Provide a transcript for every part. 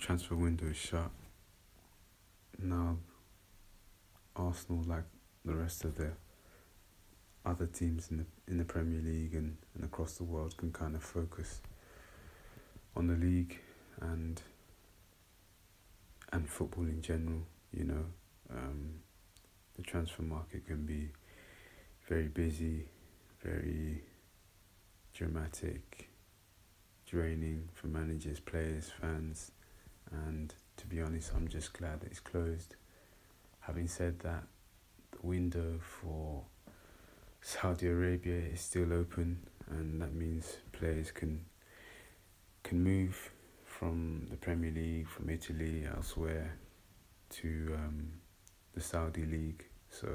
transfer window is shut. Now, Arsenal, like the rest of the other teams in the in the Premier League and, and across the world, can kind of focus on the league and and football in general. You know, um, the transfer market can be very busy, very dramatic, draining for managers, players, fans, and to be honest, I'm just glad that it's closed. Having said that, the window for Saudi Arabia is still open, and that means players can can move from the Premier League, from Italy, elsewhere, to um, the Saudi League. So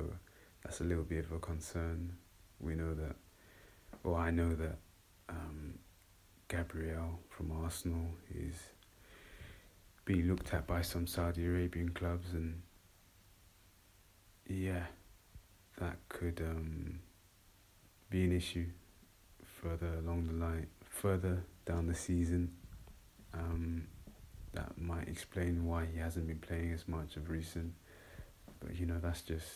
that's a little bit of a concern. We know that, or I know that um, Gabriel from Arsenal is being looked at by some Saudi Arabian clubs, and yeah, that could um, be an issue further along the line, further down the season. Um, that might explain why he hasn't been playing as much of recent. But you know, that's just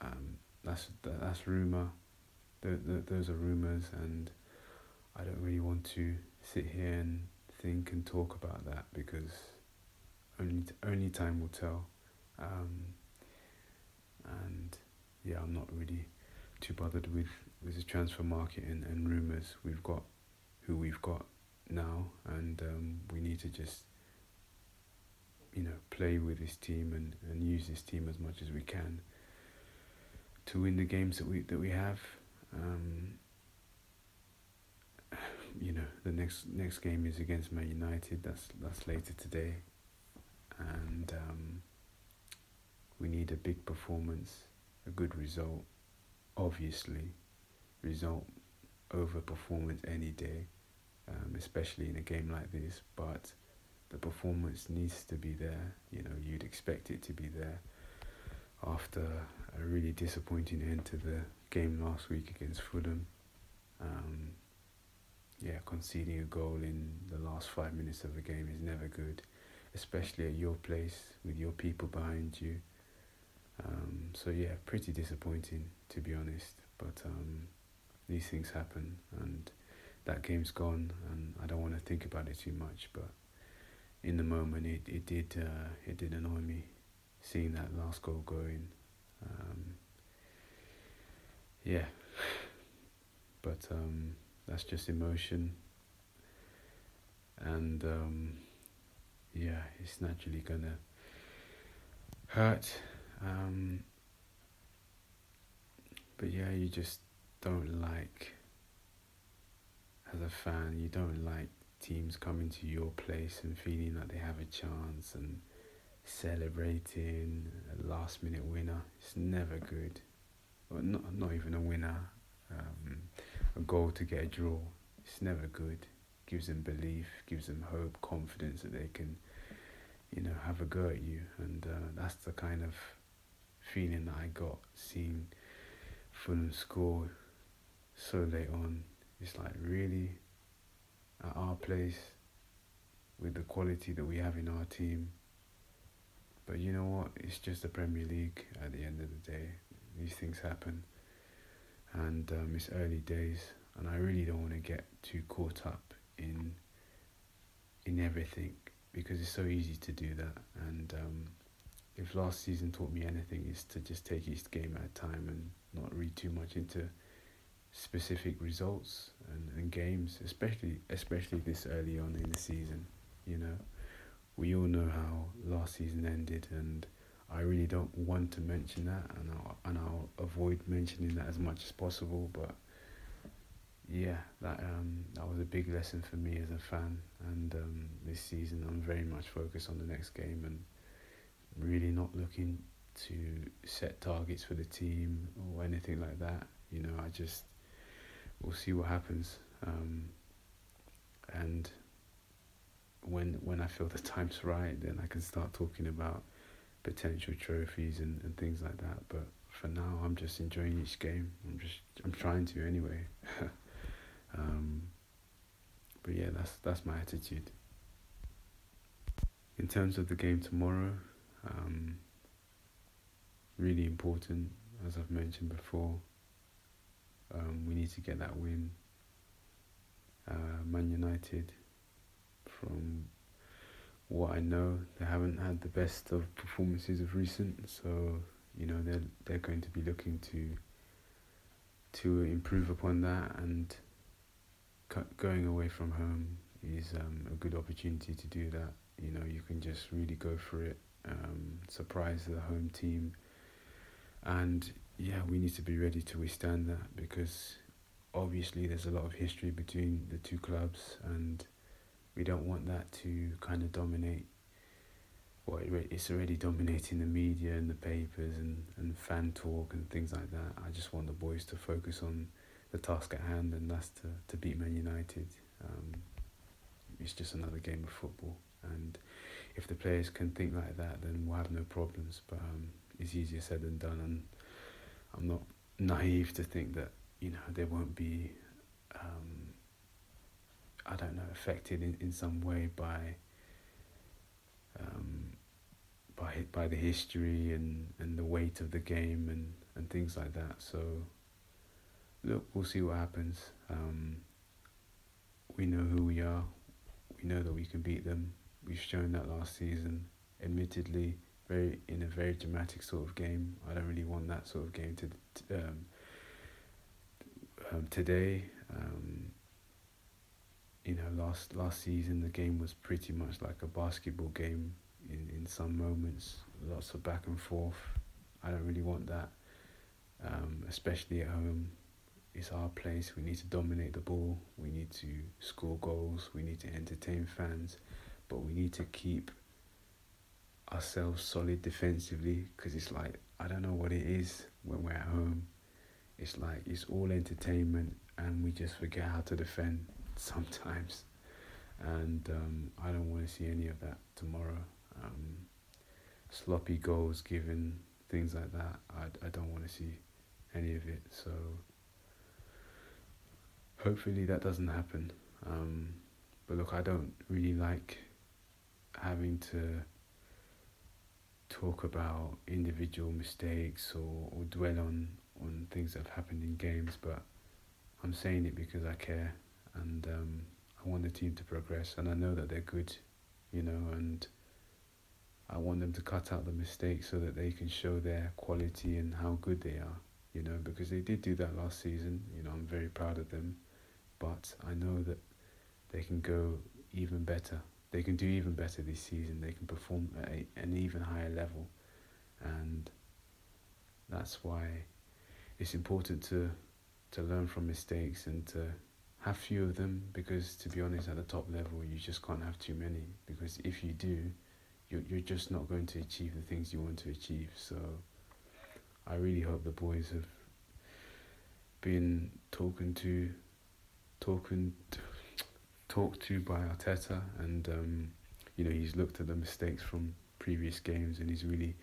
um, that's that's rumor. The, the, those are rumors, and I don't really want to sit here and think and talk about that because only only time will tell. Um, and yeah, I'm not really too bothered with, with the transfer market and, and rumours. We've got who we've got now, and um, we need to just you know play with this team and, and use this team as much as we can to win the games that we that we have. Um, you know, the next next game is against Man United. That's that's later today, and um, we need a big performance, a good result. Obviously, result over performance any day, um, especially in a game like this. But the performance needs to be there. You know, you'd expect it to be there after a really disappointing end to the game last week against Fulham. Um, yeah, conceding a goal in the last five minutes of the game is never good, especially at your place with your people behind you. Um, so yeah, pretty disappointing to be honest. But um, these things happen, and that game's gone, and I don't want to think about it too much. But in the moment, it it did uh, it did annoy me seeing that last goal going. Um, yeah, but um, that's just emotion, and um, yeah, it's naturally gonna hurt. Um, but yeah, you just don't like, as a fan, you don't like teams coming to your place and feeling that they have a chance and celebrating a last minute winner. It's never good. Not, not even a winner. Um, a goal to get a draw. It's never good. Gives them belief, gives them hope, confidence that they can, you know, have a go at you. And uh, that's the kind of feeling that I got seeing Fulham score so late on. It's like really at our place with the quality that we have in our team but you know what? It's just the Premier League at the end of the day. These things happen. And um, it's early days. And I really don't want to get too caught up in in everything because it's so easy to do that. And um, if last season taught me anything, is to just take each game at a time and not read too much into specific results and, and games, especially especially this early on in the season. You know we all know how last season ended, and I really don't want to mention that, and I'll, and I'll avoid mentioning that as much as possible. But yeah, that um, that was a big lesson for me as a fan, and um, this season I'm very much focused on the next game and really not looking to set targets for the team or anything like that. You know, I just we'll see what happens, um, and when when I feel the time's right, then I can start talking about potential trophies and, and things like that. But for now, I'm just enjoying each game. I'm just I'm trying to anyway. yeah, that's that's my attitude. in terms of the game tomorrow, um, really important, as I've mentioned before. Um, we need to get that win. Uh, Man United, from what I know, they haven't had the best of performances of recent, so you know they're they're going to be looking to to improve upon that and going away from home is um, a good opportunity to do that. You know, you can just really go for it, um, surprise the home team, and yeah, we need to be ready to withstand that because obviously there's a lot of history between the two clubs, and we don't want that to kind of dominate. Well, it's already dominating the media and the papers and, and fan talk and things like that. I just want the boys to focus on the task at hand, and that's to, to beat Man United. Um, it's just another game of football, and if the players can think like that, then we'll have no problems. But um, it's easier said than done, and I'm not naive to think that you know there won't be. Um, I don't know, affected in, in some way by um, by by the history and, and the weight of the game and, and things like that. So look, we'll see what happens. Um, we know who we are. We know that we can beat them. We've shown that last season. Admittedly, very in a very dramatic sort of game. I don't really want that sort of game to um, um, today. Um, you know, last last season the game was pretty much like a basketball game in, in some moments, lots of back and forth. I don't really want that, um, especially at home. It's our place. We need to dominate the ball. We need to score goals. We need to entertain fans, but we need to keep ourselves solid defensively because it's like I don't know what it is when we're at home. It's like it's all entertainment and we just forget how to defend sometimes. And um, I don't want to see any of that tomorrow. Um, sloppy goals given, things like that. I, I don't want to see any of it. So hopefully that doesn't happen. Um, but look, I don't really like having to talk about individual mistakes or, or dwell on, on things that have happened in games, but I'm saying it because I care and um, I want the team to progress, and I know that they're good, you know, and I want them to cut out the mistakes so that they can show their quality and how good they are, you know, because they did do that last season. You know, I'm very proud of them, but I know that they can go even better. They can do even better this season. They can perform at a, an even higher level, and that's why it's important to to learn from mistakes and to have few of them because to be honest at the top level you just can't have too many because if you do you're, you're just not going to achieve the things you want to achieve so I really hope the boys have been talking to talking talked to by Arteta and um, you know he's looked at the mistakes from previous games and he's really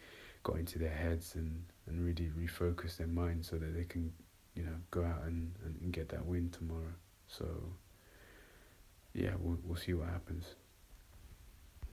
got into their heads and, and really refocused their minds so that they can you know go out and, and, and get that win tomorrow so yeah, we'll we'll see what happens.